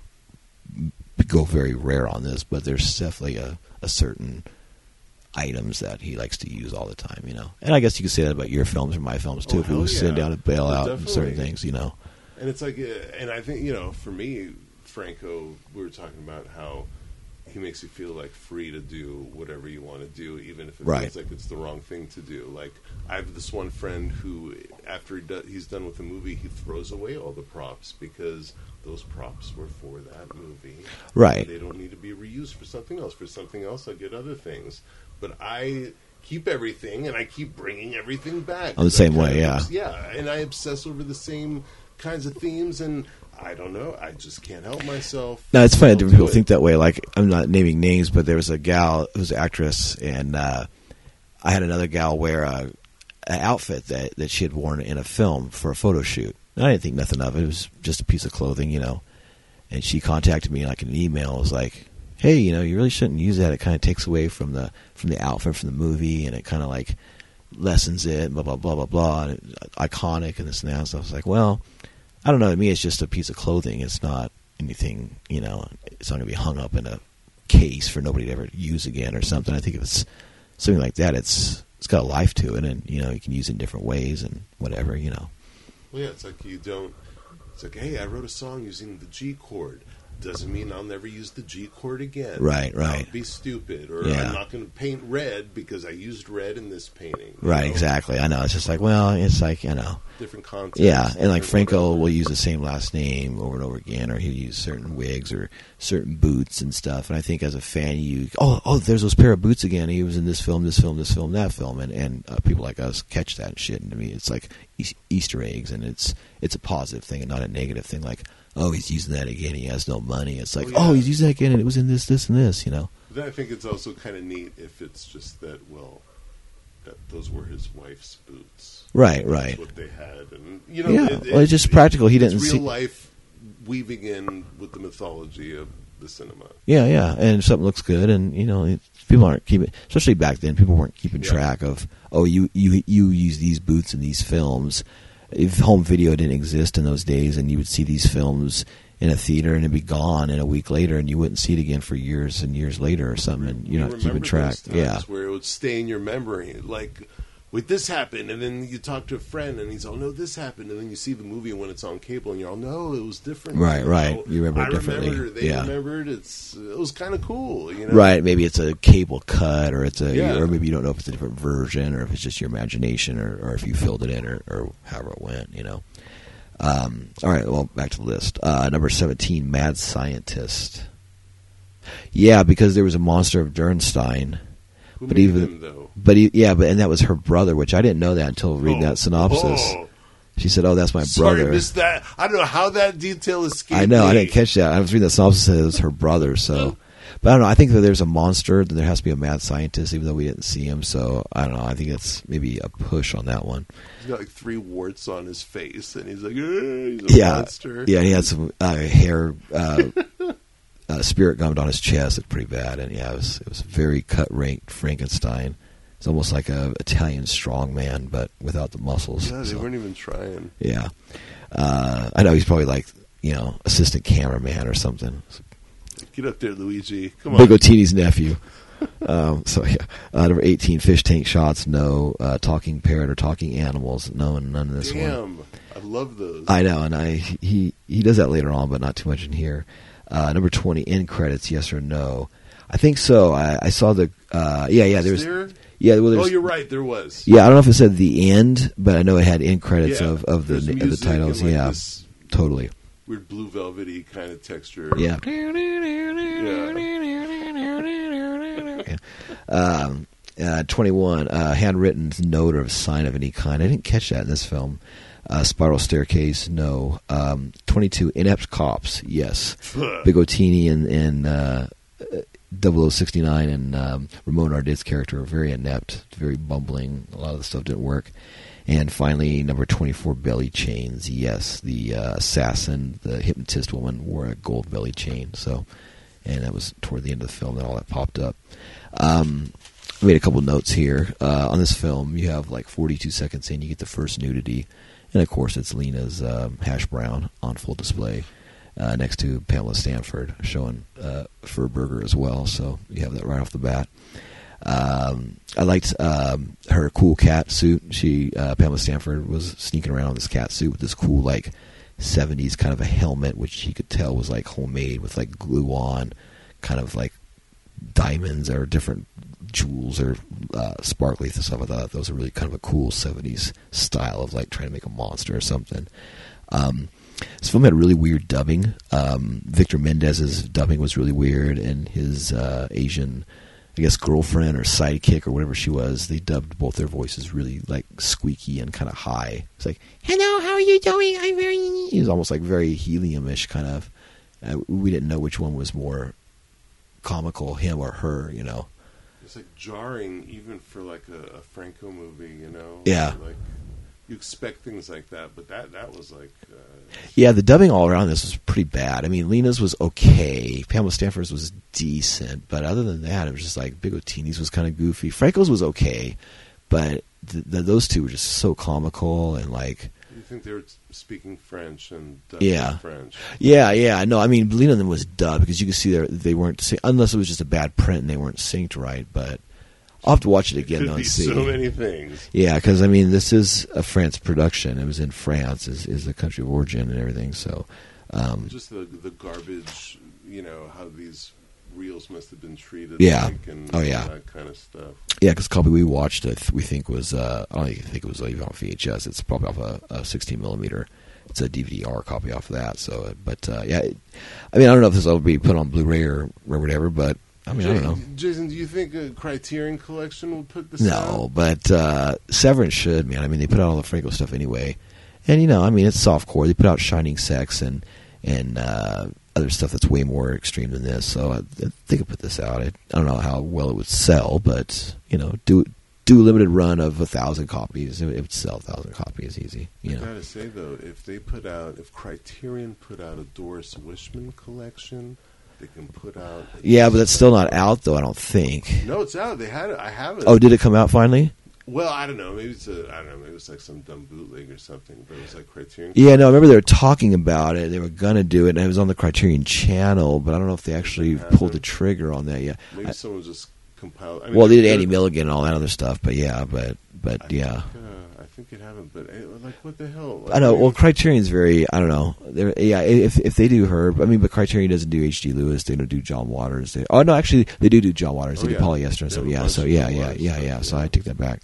go very rare on this, but there's definitely a, a certain items that he likes to use all the time, you know. And I guess you could say that about your films or my films too. Oh, if hell was sitting yeah. down to bail out certain things, you know. And it's like, uh, and I think you know, for me, Franco, we were talking about how he makes you feel like free to do whatever you want to do, even if it Right. feels like it's the wrong thing to do. Like I have this one friend who, after he do, he's done with the movie, he throws away all the props because those props were for that movie. Right. They don't need to be reused for something else. For something else, I get other things. But I keep everything, and I keep bringing everything back. I'm the same way, yeah. yeah, and I obsess over the same kinds of themes, and I don't know. I just can't help myself. Now it's funny. Different people it. think that way. Like I'm not naming names, but there was a gal who was an actress, and uh, I had another gal wear a, an outfit that that she had worn in a film for a photo shoot. And I didn't think nothing of it. It was just a piece of clothing, you know. And she contacted me like in an email. It was like, "Hey, you know, you really shouldn't use that. It kind of takes away from the from the outfit from the movie, and it kind of like lessens it. Blah blah blah blah blah. And it, iconic and this and that. So I was like, well, I don't know. To me, it's just a piece of clothing. It's not anything. You know, it's not going to be hung up in a case for nobody to ever use again or something. I think if it's something like that, it's it's got a life to it, and you know, you can use it in different ways and whatever. You know, Well, yeah, it's like you don't. It's like, hey, I wrote a song using the G chord. Doesn't mean I'll never use the G chord again. Right, right. Would be stupid. Or Yeah. I'm not going to paint red because I used red in this painting. right? know? Exactly. I know. It's just like, well, it's like you know, Different context. yeah. And like Franco will use the same last name over and over again, or he'll use certain wigs or certain boots and stuff. And I think as a fan, you oh oh, there's those pair of boots again. He was in this film, this film, this film, that film, and and uh, people like us catch that shit. And to me, it's like Easter eggs, and it's it's a positive thing and not a negative thing. Like oh, he's using that again. He has no money. It's like Oh, oh, he's using that again, and it was in this, this, and this. You know. But then I think it's also kind of neat if it's just that, well, that those were his wife's boots. Right, That's right. what they had. And, you know, Yeah, well, it's just practical. He didn't real see- life weaving in with the mythology of the cinema. Yeah, yeah, and if something looks good, and you know, it, people aren't keeping, especially back then, people weren't keeping Yeah. track of. Oh, you you you use these boots in these films. If home video didn't exist in those days, and you would see these films in a theater and it'd be gone, and a week later, and you wouldn't see it again for years and years later or something, and you're not keeping track. Yeah, where it would stay in your memory, like. Wait, this happened, and then you talk to a friend, and he's all, "No, this happened," and then you see the movie when it's on cable, and you're all, "No, it was different." Right, right. know, You remember it I differently. Remembered, they Yeah. remembered. It's it was kind of cool, you know. right. Maybe it's a cable cut, or it's a, Yeah. or maybe you don't know if it's a different version, or if it's just your imagination, or, or if you filled it in, or, or however it went. You know. Um, all right. Well, back to the list. Uh, number seventeen, Mad Scientist. Yeah, because there was a monster of Dürnstein, Who But even- him, though? But he, yeah, but and that was her brother, which I didn't know that until reading Oh. that synopsis. Oh. She said, "Oh, that's my Sorry, brother." missed that. I don't know how that detail escaped. I know. I didn't catch that. I was reading the synopsis. It was her brother. So, but I don't know. I think that there's a monster. Then there has to be a mad scientist, even though we didn't see him. So I don't know. I think it's maybe a push on that one. He's got like three warts on his face, and he's like, "Eh, he's a yeah, monster. yeah. He had some uh, hair, uh, uh, spirit gummed on his chest. It's pretty bad. And yeah, it was it was very cut rate Frankenstein. It's almost like a Italian strongman, but without the muscles. Yeah, they So, weren't even trying. yeah. Uh, I know he's probably like you know assistant cameraman or something. Get up there, Luigi. Come on. Otini's nephew. um, so yeah, uh, number eighteen, fish tank shots. No, uh, talking parrot or talking animals. No, and none of this one. Damn, I love those. I know, and I he he does that later on, but not too much in here. Uh, number twenty, end credits. Yes or no? I think so. I, I saw the uh, yeah yeah there's there? Yeah well Oh, you're right. There was. yeah I don't know if it said the end, but I know it had end credits Yeah, of of the of the titles. like, yeah, totally. weird blue velvety kind of texture. Yeah. Um, uh, 21, uh, handwritten note or sign of any kind. I didn't catch that in this film. Uh, spiral staircase, no. Um, 22, inept cops, yes. Bigotini and, and uh, 0069 and um, Ramon Ardid's character are very inept, very bumbling. A lot of the stuff didn't work. And finally, number 24, belly chains. Yes, the uh, assassin, the hypnotist woman, wore a gold belly chain. So, and that was toward the end of the film that all that popped up. Um, I made a couple notes here uh, on this film. You have like 42 seconds in, you get the first nudity, and of course it's Lina's um, hash brown on full display. Uh, next to Pamela Stanford showing uh, fur burger as well, so you have that right off the bat. Um, I liked um, her cool cat suit. She uh, Pamela Stanford was sneaking around in this cat suit with this cool like '70s kind of a helmet, which you could tell was like homemade with like glue on, kind of like diamonds or different jewels or uh, sparkly stuff. I thought that was a really kind of a cool '70s style of like trying to make a monster or something. Um, this film had really weird dubbing. Um, Victor Mendez's dubbing was really weird, and his uh, Asian, I guess, girlfriend or sidekick or whatever she was, they dubbed both their voices really like squeaky and kind of high. It's like, "Hello, how are you doing? I'm very." It was almost like very heliumish kind of. Uh, we didn't know which one was more comical, him or her. You know. It's like jarring, even for like a, a Franco movie. You know. Yeah. Like you expect things like that, but that that was like. Uh, Yeah, the dubbing all around this was pretty bad. I mean, Lina's was okay. Pamela Stanford's was decent, but other than that, it was just like Bigotini's was kind of goofy. Franco's was okay, but th- th- those two were just so comical and like, You think they were speaking French and Yeah. French? yeah, yeah. No, I mean, Lina was dubbed because you could see they they weren't unless it was just a bad print and they weren't synced right. But I'll have to watch it again though and see. so many things. Yeah, because I mean, this is a France production. It was in France, is is the country of origin and everything. So, um, Just the the garbage, you know, how these reels must have been treated. Yeah. Like, and Oh, yeah. that kind of stuff. Yeah, because copy we watched it, we think was uh, I don't even think it was even off VHS. It's probably off a, a 16 millimeter. It's a DVD-R copy off of that. So, uh, but uh, yeah, it, I mean, I don't know if this will be put on Blu-ray or, or whatever, but I mean, I don't know. Jason, do you think a Criterion Collection will put this out? No, but uh, Severin should, man. I mean, they put out all the Franco stuff anyway, and you know, I mean, it's softcore. They put out Shining Sex and and uh, other stuff that's way more extreme than this. So I, I think I put this out. I, I don't know how well it would sell, but you know, do do a limited run of a thousand copies. It, would- it would sell a thousand copies easy. You I know, gotta say though, if they put out, if Criterion put out a Doris Wishman collection, they can put out. yeah, but that's still not out though. I don't think. No, it's out. They had it. I have it. Oh, did it come out finally? Well, I don't know. Maybe it's a. I don't know. Maybe it's like some dumb bootleg or something. But it was like Criterion. Yeah, no, I remember they were talking about it. They were gonna do it, and it was on the Criterion Channel, but I don't know if they actually Yeah, pulled the trigger on that yet. Maybe I- someone just compiled. I mean, well, they did Andy Milligan and all that other stuff, but yeah, but but I yeah, Think, uh, think it happened, but eh, like, what the hell? I know. Well, Criterion's very I don't know. They're, yeah, if if they do her, I mean, but Criterion doesn't do H.G. Lewis. They don't do John Waters. They, oh no, actually, they do do John Waters. Oh, They do yeah. polyester and stuff. Yeah, so yeah, yeah, yeah, yeah. So. I take that back.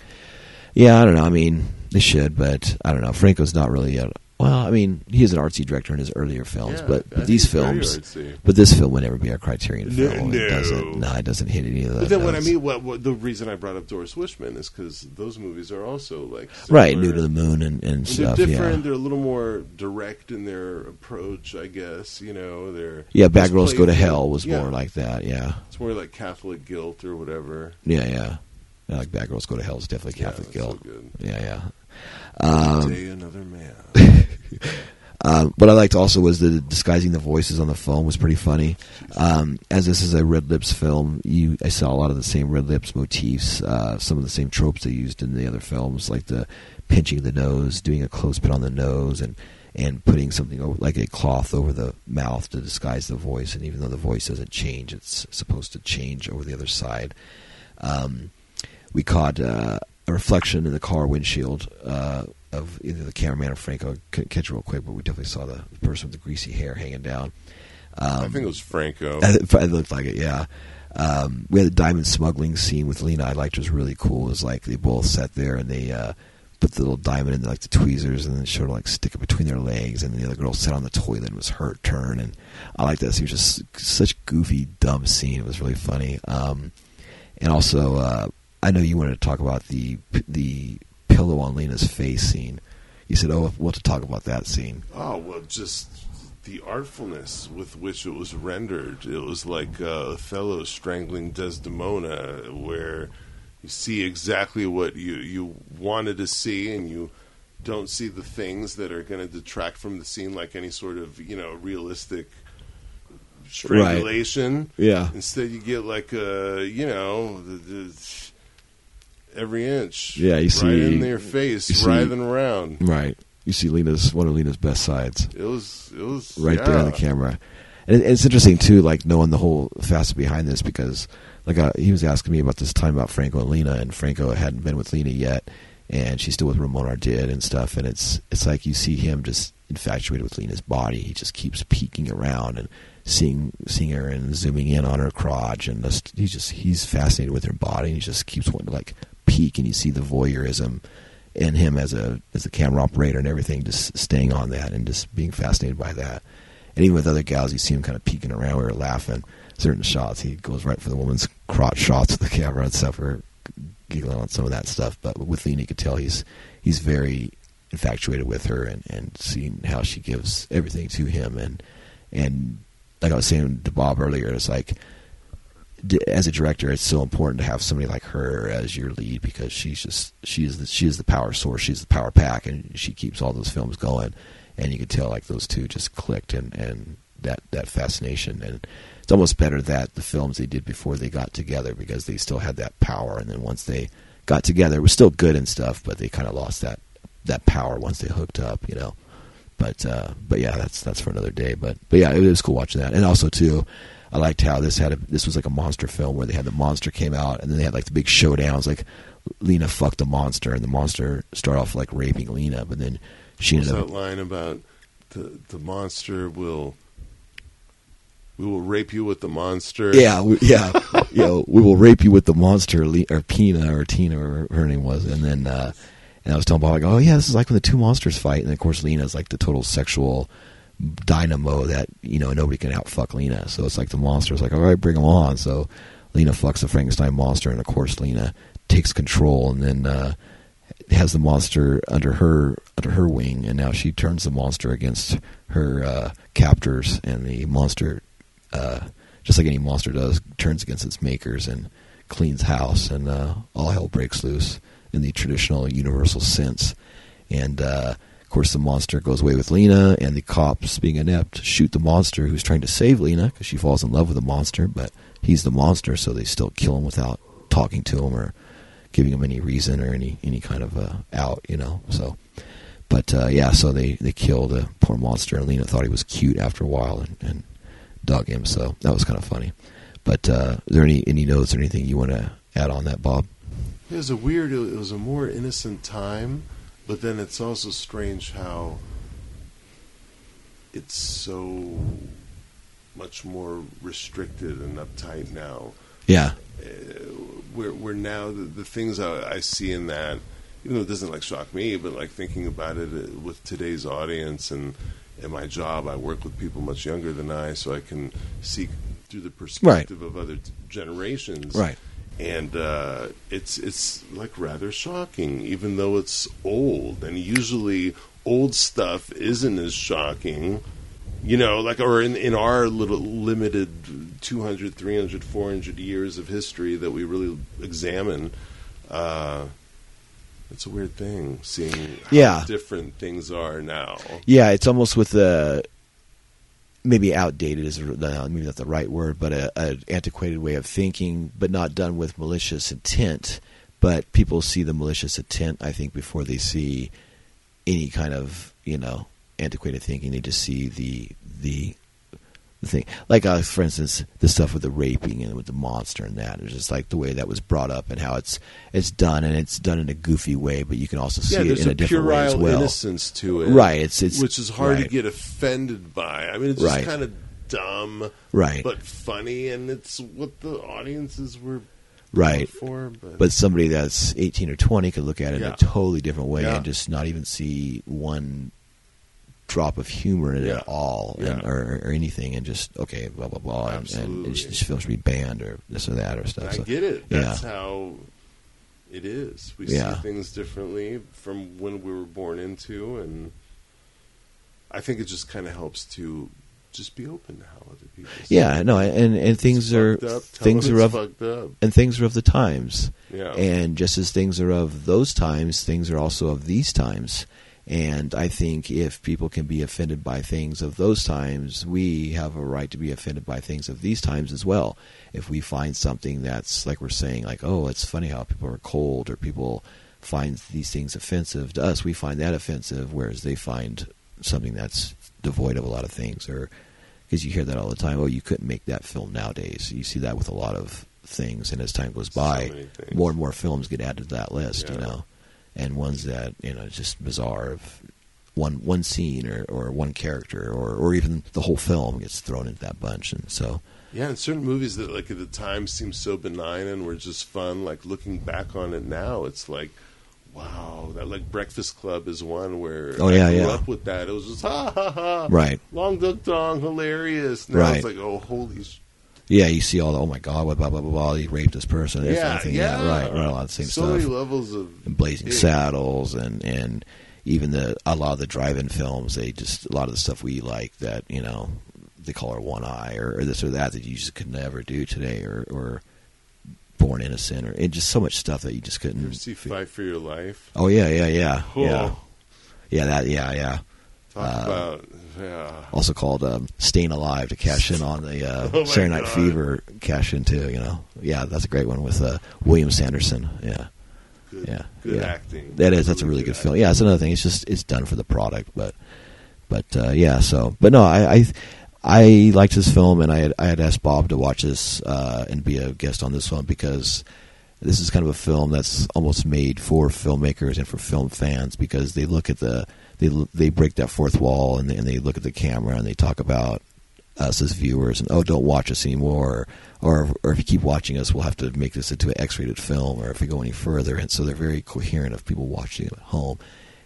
Yeah, I don't know. I mean, they should, but I don't know. Franco's not really a. Well, I mean, he is an artsy director in his earlier films, yeah, but, but these films, but this film would never be a Criterion No, film. no. It doesn't. No, it doesn't hit any of those. But then what I mean, what, what the reason I brought up Doris Wishman is because those movies are also like right. Nude on the Moon and, and And stuff. they're different. Yeah, They're a little more direct in their approach, I guess. You know, they're yeah. Bad Girls Go to. Hell was Yeah. more like that. Yeah, It's more like Catholic guilt or whatever. yeah, yeah. Yeah, like Bad Girls Go to Hell is definitely Catholic yeah, that's guilt. So good. Yeah, yeah. Um, Day another man. Um, what I liked also was the disguising the voices on the phone was pretty funny. Um, as this is a Red Lips film, you I saw a lot of the same Red Lips motifs, uh, some of the same tropes they used in the other films, like the pinching the nose, doing a close clothespin on the nose, and and putting something over, like a cloth over the mouth to disguise the voice. And even though the voice doesn't change, it's supposed to change over the other side. Um, we caught uh, a reflection in the car windshield uh, of either the cameraman or Franco. I couldn't catch it real quick, but we definitely saw the person with the greasy hair hanging down. Um, I think it was Franco. it it looked like it, yeah. Um, we had the diamond smuggling scene with Lina. I liked it was really cool. It was like they both sat there and they uh, put the little diamond in like the tweezers and then showed her like stick it between their legs. And the other girl sat on the toilet and was her turn. And I liked that. It was just such goofy, dumb scene. It was really funny. Um, and also, uh, I know you wanted to talk about the the pillow on Lina's face scene. You said, "Oh, we'll to talk about that scene." Oh well, just the artfulness with which it was rendered. It was like uh, Othello strangling Desdemona, where you see exactly what you you wanted to see, and you don't see the things that are going to detract from the scene, like any sort of you know realistic strangulation. Yeah. Instead, you get like a you know the, the, every inch. Yeah, you see, right in their face, see- writhing around. Right. You see Lina's one of Lina's best sides. It was it was right there on the camera. And it- it's interesting too, like knowing the whole facet behind this because, like, uh, he was asking me about this time about Franco and Lina, and Franco hadn't been with Lina yet, and she's still with Ramon Ardid and stuff. And it's it's like you see him just infatuated with Lina's body. He just keeps peeking around and seeing seeing her and zooming in on her crotch, and just, he's just he's fascinated with her body. And he just keeps wanting to like peek, and you see the voyeurism in him as a as a camera operator and everything, just staying on that and just being fascinated by that. And even with other gals, you see him kind of peeking around. We were laughing. Certain shots, he goes right for the woman's crotch shots with the camera and stuff. We're giggling on some of that stuff. But with Lina, you could tell he's he's very infatuated with her and and seeing how she gives everything to him. And and like I was saying to Bob earlier, it's like as a director, it's so important to have somebody like her as your lead because she's just she is the, she is the power source, she's the power pack, and she keeps all those films going. And you could tell like those two just clicked, and and that that fascination, and it's almost better that the films they did before they got together because they still had that power, and then once they got together, it was still good and stuff, but they kind of lost that that power once they hooked up, you know. But uh, but yeah, that's that's for another day. But but yeah, it was cool watching that, and also too, I liked how this had a, this was like a monster film where they had the monster came out, and then they had like the big showdowns, like Lina fucked the monster, and the monster started off like raping Lina, but then she ended that up line about the the monster will we will rape you with the monster? yeah we, yeah you know we will rape you with the monster or Pina or Tina or her name was, and then uh, and I was telling Bob like oh yeah this is like when the two monsters fight, and of course Lina's like the total sexual dynamo that you know nobody can outfuck Lina. So it's like the monster is like, all right, bring them on. So Lina fucks the Frankenstein monster, and of course Lina takes control, and then uh, has the monster under her under her wing, and now she turns the monster against her uh, captors, and the monster, uh, just like any monster does, turns against its makers and cleans house, and uh, all hell breaks loose in the traditional universal sense, and. Of course, the monster goes away with Lina, and the cops, being inept, shoot the monster who's trying to save Lina because she falls in love with the monster, but he's the monster, so they still kill him without talking to him or giving him any reason or any any kind of uh, out, you know. So, but uh, yeah, so they they kill the poor monster, and Lina thought he was cute after a while and, and dug him. So that was kind of funny. But uh, is there any any notes or anything you want to add on that, Bob? It was a weird. It was a more innocent time, but then it's also strange how it's so much more restricted and uptight now. Yeah, Where where now the, the things I, I see in that, even though it doesn't like shock me, but like thinking about it uh, with today's audience and and my job, I work with people much younger than I, so I can see through the perspective of other t- generations right. And uh, it's it's like rather shocking, even though it's old. And usually, old stuff isn't as shocking, you know. Like or in in our little limited 200, 300, 400 years of history that we really examine. Uh, it's a weird thing seeing how Yeah. different things are now. Yeah, it's almost with the maybe outdated is maybe not the right word, but a, a antiquated way of thinking, but not done with malicious intent. But people see the malicious intent, I think, before they see any kind of you know antiquated thinking. They just see the the thing, like uh, for instance, the stuff with the raping and with the monster and that. It's just like the way that was brought up and how it's it's done, and it's done in a goofy way, but you can also see yeah, it in a, a, different way as well. innocence to it, Right, it's it's which is hard to get offended by. I mean, it's Right. just kind of dumb, Right. but funny, and it's what the audiences were Right. for. But, But somebody that's 18 or 20 could look at it in a totally different way Yeah. and just not even see one drop of humor in it at all and, or, or anything and just, okay, blah, blah, blah. And, and Absolutely. it's- this film should be banned or this or that or stuff. I So, get it. yeah. That's how it is. We Yeah. see things differently from when we were born into, and I think it just kind of helps to just be open to how other people. see yeah, it. no, and, and things are, up. Things are of, fucked up. and things are of the times. Yeah. And just as things are of those times, things are also of these times. And I think if people can be offended by things of those times, we have a right to be offended by things of these times as well. If we find something that's like we're saying, like, oh, it's funny how people are cold, or people find these things offensive to us, we find that offensive, whereas they find something that's devoid of a lot of things, or because you hear that all the time. Oh, you couldn't make that film nowadays. You see that with a lot of things, and as time goes by, things. more and more films get added to that list. You know, and ones that you know just bizarre of one one scene or, or one character or or even the whole film gets thrown into that bunch, and so Yeah, and certain movies that like at the time seemed so benign and were just fun. Like looking back on it now, it's like, wow, that like Breakfast Club is one where Oh, yeah, I grew yeah. up with that. It was just ha ha ha, right. Long Duk Dong, hilarious. Now Right. it's like, oh holy, sh- Yeah, you see all the oh my god, what blah blah blah blah. He raped this person. This yeah, thing. yeah, right, right. A lot of the same so stuff. many levels of and Blazing Yeah. Saddles and and even the a lot of the drive-in films. They just a lot of the stuff we like that you know they call her one eye or, or this or that that you just could never do today or or Born Innocent or and just so much stuff that you just couldn't. You ever see Fight for Your Life? Oh yeah, yeah, yeah, Oh, yeah, yeah. That yeah, yeah. Talk Uh, about yeah. Also called um, "Staying Alive" to cash in on the uh, Oh, Saturday Night God. Fever cash in too. You know, yeah, that's a great one with uh, William Sanderson. Yeah. Good, yeah, good yeah. acting. That is. That's a really good film. Yeah, it's another thing. It's just it's done for the product, but but uh, yeah. So, but no, I, I I liked this film, and I had I had asked Bob to watch this uh, and be a guest on this one because this is kind of a film that's almost made for filmmakers and for film fans because they look at the they they break that fourth wall and they, and they look at the camera and they talk about us as viewers and oh don't watch us anymore. Or or if you keep watching us we'll have to make this into an X-rated film or if we go any further. And so they're very coherent of people watching at home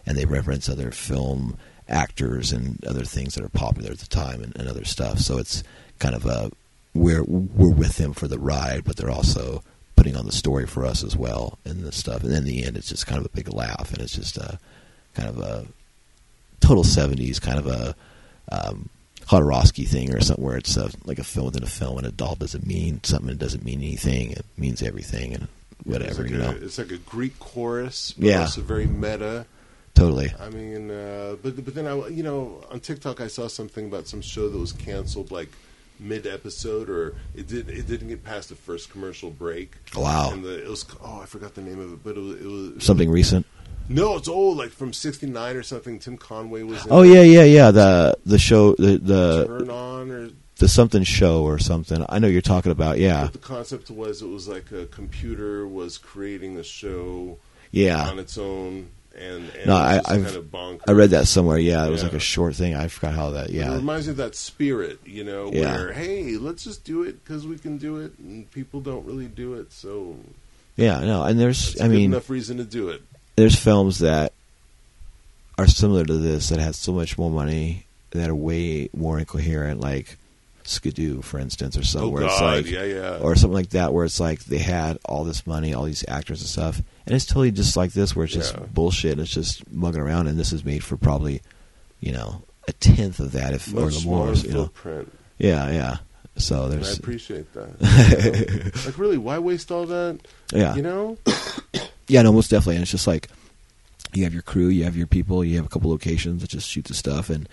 and they reference other film actors and other things that are popular at the time and, and other stuff. So it's kind of a we're we're with them for the ride but they're also putting on the story for us as well and the stuff and then in the end it's just kind of a big laugh and it's just a kind of a total 70s kind of a um, Jodorowsky thing or something where it's uh like a film within a film and a doll doesn't mean something it doesn't mean anything it means everything and whatever it's like you a, know It's like a Greek chorus, but Yeah. also very meta. totally I mean, uh, but but then I you know on TikTok I saw something about some show that was canceled like mid episode or it did it didn't get past the first commercial break. Wow. And the, it was oh I forgot the name of it, but it was, it was something recent No, it's old, like from '69 or something. Tim Conway was. in oh yeah yeah yeah the the show the the, Turn on or the something show or something I know you're talking about yeah What the concept was, it was like a computer was creating a show yeah on its own, and, and No, I, I've, kind of. I read that somewhere yeah it was like a short thing I forgot how that Yeah, It yeah reminds me of that spirit, you know, Yeah. where hey, let's just do it because we can do it, and people don't really do it, so yeah no and there's I mean enough reason to do it. there's films that are similar to this that had so much more money that are way more incoherent, like Skidoo, for instance, or so, oh where God, it's like, yeah, yeah, or something like that, where it's like they had all this money, all these actors and stuff, and it's totally just like this, where it's just Yeah. bullshit. And it's just mugging around, and this is made for probably, you know, a tenth of that, if or much the more, you know. footprint. Yeah, yeah. So And I appreciate that. you know? like, really, why waste all that? yeah, You know, Yeah, no, most definitely. And it's just like you have your crew, you have your people, you have a couple locations that just shoot the stuff, and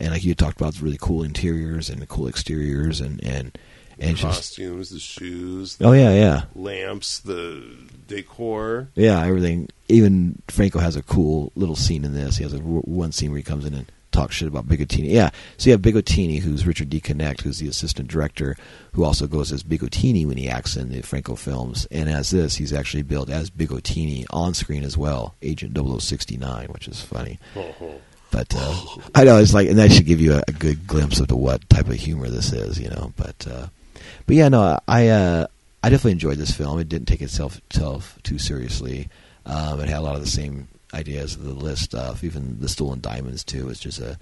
and like you talked about, the really cool interiors and the cool exteriors, and and and just costumes, the shoes, oh yeah, yeah, lamps, the decor. yeah, everything. Even Franco has a cool little scene in this. He has a one scene where he comes in and talks shit about Bigotini. Yeah, so you have Bigotini, who's Richard D. Connect, who's the assistant director, who also goes as Bigotini when he acts in the Franco films. And as this, he's actually billed as Bigotini on screen as well, Agent 0069, which is funny. Uh-huh. But uh, I know it's like, and that should give you a, a good glimpse of what type of humor this is, you know. But uh, but yeah, no, I uh, I definitely enjoyed this film. It didn't take itself itself too seriously. Um, it had a lot of the same ideas of the list stuff. Even the stolen diamonds too It's just a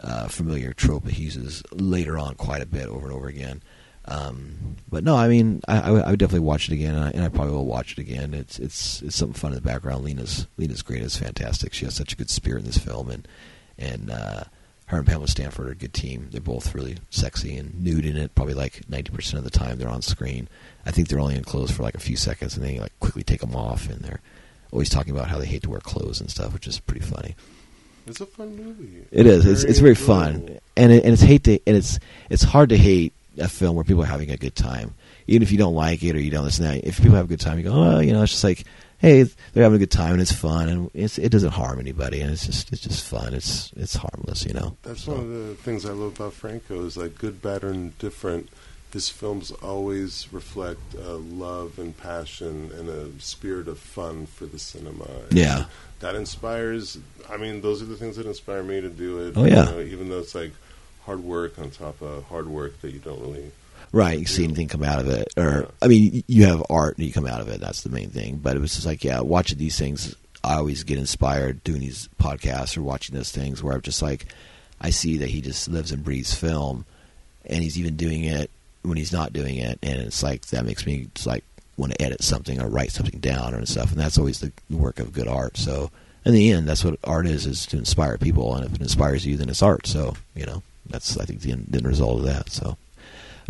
uh, familiar trope that he uses later on quite a bit over and over again. Um, but no, I mean, I, I, would- I would definitely watch it again, and I, and I probably will watch it again. It's it's it's something fun in the background. Lina's Lina's great. It's fantastic. She has such a good spirit in this film, and and uh, her and Pamela Stanford are a good team. They're both really sexy and nude in it. Probably like ninety percent of the time they're on screen. I think they're only in clothes for like a few seconds, and then they like quickly take them off, and they're always talking about how they hate to wear clothes and stuff, which is pretty funny. It's a fun movie. It is. It's it's very fun, and it, and it's hate to and it's it's hard to hate a film where people are having a good time, even if you don't like it or you don't listen to it. If people have a good time, you go, oh, you know, it's just like, hey, they're having a good time and it's fun and it's it doesn't harm anybody and it's just it's just fun. It's it's harmless, you know. That's So- one of the things I love about Franco is like good, bad, and different. His films always reflect uh, love and passion and a spirit of fun for the cinema. And Yeah. that inspires. I mean, those are the things that inspire me to do it. Oh, yeah. you know, even though it's like hard work on top of hard work that you don't really. Right, you see anything come out of it, or I mean, you have art and you come out of it. That's the main thing. But it was just like, yeah, watching these things, I always get inspired doing these podcasts or watching those things where I'm just like, I see that he just lives and breathes film, and he's even doing it when he's not doing it, and it's like that makes me just like want to edit something or write something down or stuff, and that's always the work of good art. So in the end, that's what art is: is to inspire people, and if it inspires you, then it's art. So you know, that's I think the end, the end result of that. So.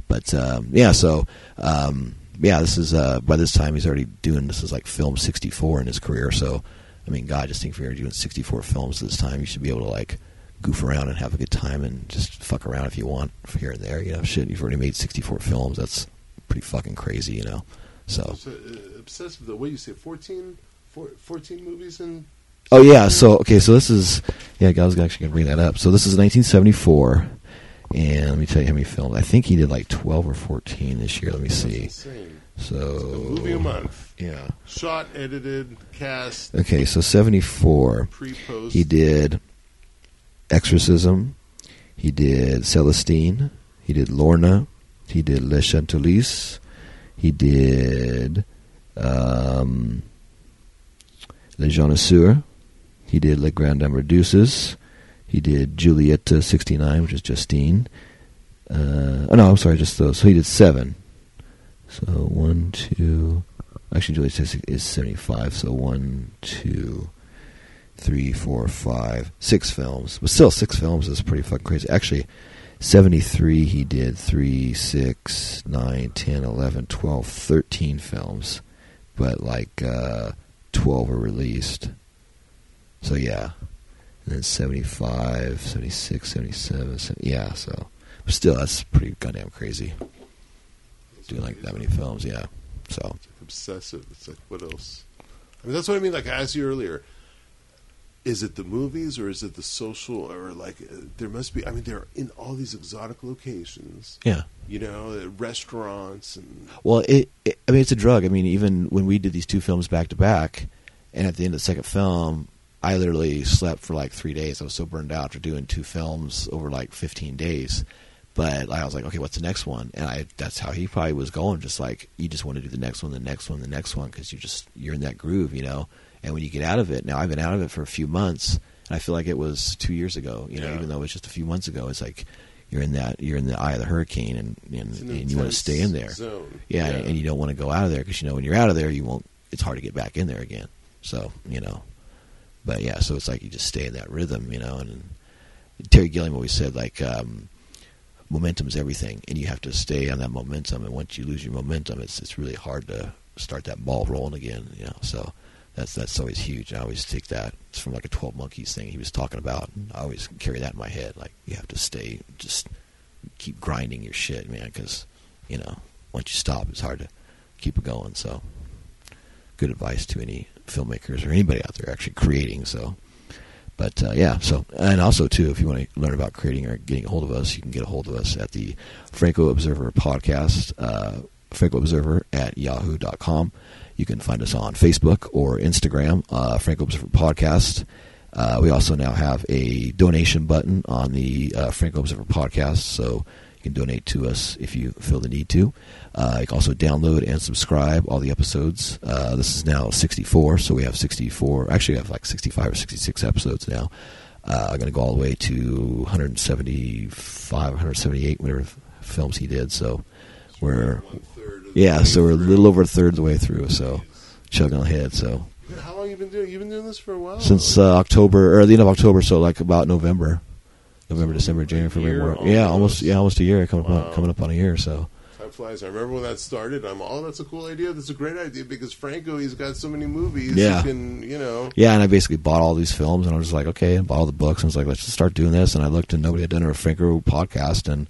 But um, yeah, so um, yeah, this is uh, by this time he's already doing this is like film sixty four in his career. So I mean, God, just think if you're doing sixty four films this time, you should be able to like goof around and have a good time and just fuck around if you want here and there. You know, shit, you've already made sixty four films. That's pretty fucking crazy. You know, so. So, uh, obsessed with the way you say 14, four- 14 movies in. Oh yeah, so okay, so this is yeah, I was actually gonna bring that up. So this is 1974, and let me tell you how many films. I think he did like 12 or 14 this year. Let me see. insane. So A movie a month. Yeah. Shot, edited, cast, Okay, so 74. pre-post. He did Exorcism. He did Celestine. He did Lorna. He did Les Chantelis. He did um, Le Jonaseur. He did Les Grandes Emmerdeuses. He did Julieta 69, which is Justine. Uh, oh, no, I'm sorry, just those. So he did seven. So one, two. Actually, Julieta is 75. So one, two, three, four, five, six films. But still, six films is pretty fucking crazy. Actually, 73, he did 3, 6, 9, 10, 11, 12, 13 films. But like uh, 12 were released. So yeah. And then 75, 76, 77, 70, yeah, so. But still, that's pretty goddamn crazy. Doing like that many films, yeah. So. It's like obsessive. It's like what else? I mean, that's what I mean. Like I asked you earlier, is it the movies or is it the social or like uh, there must be? I mean, they're in all these exotic locations. Yeah. You know, uh, restaurants and Well, it, it. I mean, it's a drug. I mean, even when we did these two films back to back, and at the end of the second film, I literally slept for like three days. I was so burned out after doing two films over like 15 days. But I was like, okay, what's the next one? And I that's how he probably was going. Just like you just want to do the next one, the next one, the next one, because you just you're in that groove, you know. And when you get out of it, now I've been out of it for a few months, and I feel like it was two years ago. You know, Yeah. even though it was just a few months ago, it's like you're in that you're in the eye of the hurricane, and and, an and you want to stay in there. Zone. Yeah, and you don't want to go out of there because you know when you're out of there, you won't. It's hard to get back in there again. So you know, but yeah, so it's like you just stay in that rhythm, you know. And Terry Gilliam always said like, um, momentum is everything, and you have to stay on that momentum. And once you lose your momentum, it's it's really hard to start that ball rolling again, you know. So that's that's always huge. I always take that. It's from like a Twelve Monkeys thing he was talking about. I always carry that in my head. Like you have to stay, just keep grinding your shit, man, because you know once you stop, it's hard to keep it going. So, good advice to any filmmakers or anybody out there actually creating. So, but uh, yeah, so and also too, if you want to learn about creating or getting a hold of us, you can get a hold of us at the Franco Observer podcast, uh, Franco Observer at yahoo.com. You can find us on Facebook or Instagram, uh, Franco Observer Podcast. Uh, we also now have a donation button on the uh, Franco Observer podcast, so can donate to us if you feel the need to. Uh, you can also download and subscribe all the episodes. Uh, this is now 64, so we have 64. Actually, we have like 65 or 66 episodes now. Uh, I'm going to go all the way to 175, 178, whatever films he did. So we're yeah, so we're a little over a third of the way through. So chugging ahead. So How long you been doing? You've been doing this for a while. since uh, October or the end of October, so like about November, November, December, January, February, March. Yeah, almost almost. yeah, almost a year coming Wow. up, coming up on a year. So Time Flies. I remember when that started. I'm, oh, that's a cool idea. That's a great idea because Franco, he's got so many movies. Yeah. He can, you know. Yeah, and I basically bought all these films, and I was like, okay, and bought all the books, and I was like, let's just start doing this. And I looked, and nobody had done a Franco podcast, and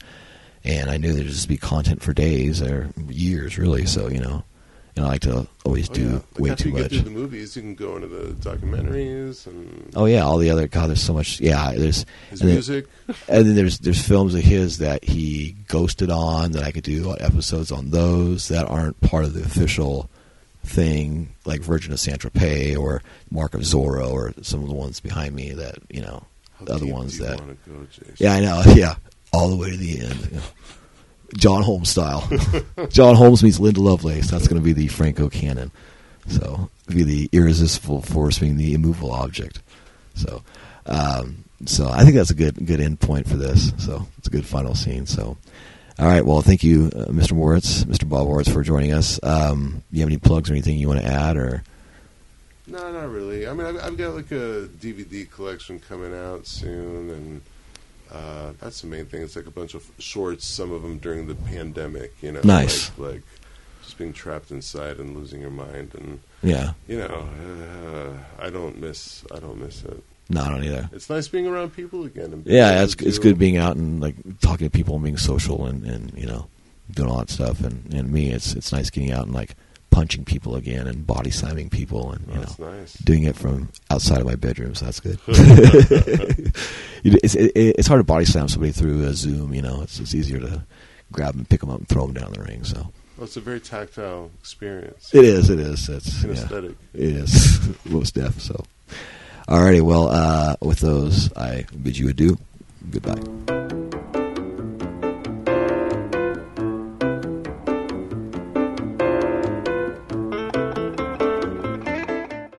and I knew there'd just be content for days or years, really. So you know, and I like to always Oh, do yeah. Like way too you much. the movies, you can go into the documentaries and Oh yeah, all the other God, there's so much. Yeah, there's his and then- music. and then there's there's films of his that he ghosted on that I could do episodes on those that aren't part of the official thing, like Virgin of Saint Tropez or Mark of Zorro or some of the ones behind me that you know, How the other ones that. go, Yeah, I know. Yeah, all the way to the end. you know. John Holmes style. John Holmes meets Linda Lovelace. That's going to be the Franco canon. So be the irresistible force being the immovable object. So, um, so I think that's a good good end point for this. So it's a good final scene. So, all right. Well, thank you, uh, Mr. Moricz, Mr. Bob Moricz, for joining us. Um, you have any plugs or anything you want to add, or No, not really. I mean, I've, I've got like a DVD collection coming out soon, and uh, that's the main thing. It's like a bunch of shorts, some of them during the pandemic. You know, Nice. Like, like just being trapped inside and losing your mind, and yeah? you know, uh, I don't miss. I don't miss it. No, I don't either. It's nice being around people again. And Yeah, it's to- it's good being out and like talking to people and being social and, and you know doing all that stuff. And and me, it's it's nice getting out and like punching people again and body slamming people and you That's know nice. doing it from outside of my bedroom. So that's good. It's it, it's hard to body slam somebody through a Zoom. You know, it's it's easier to grab them, pick them up, and throw them down the ring. So Well, it's a very tactile experience. it is. It is. It's yeah, Kinesthetic. it is most deaf. So, alrighty. Well, uh, with those, I bid you adieu. Goodbye.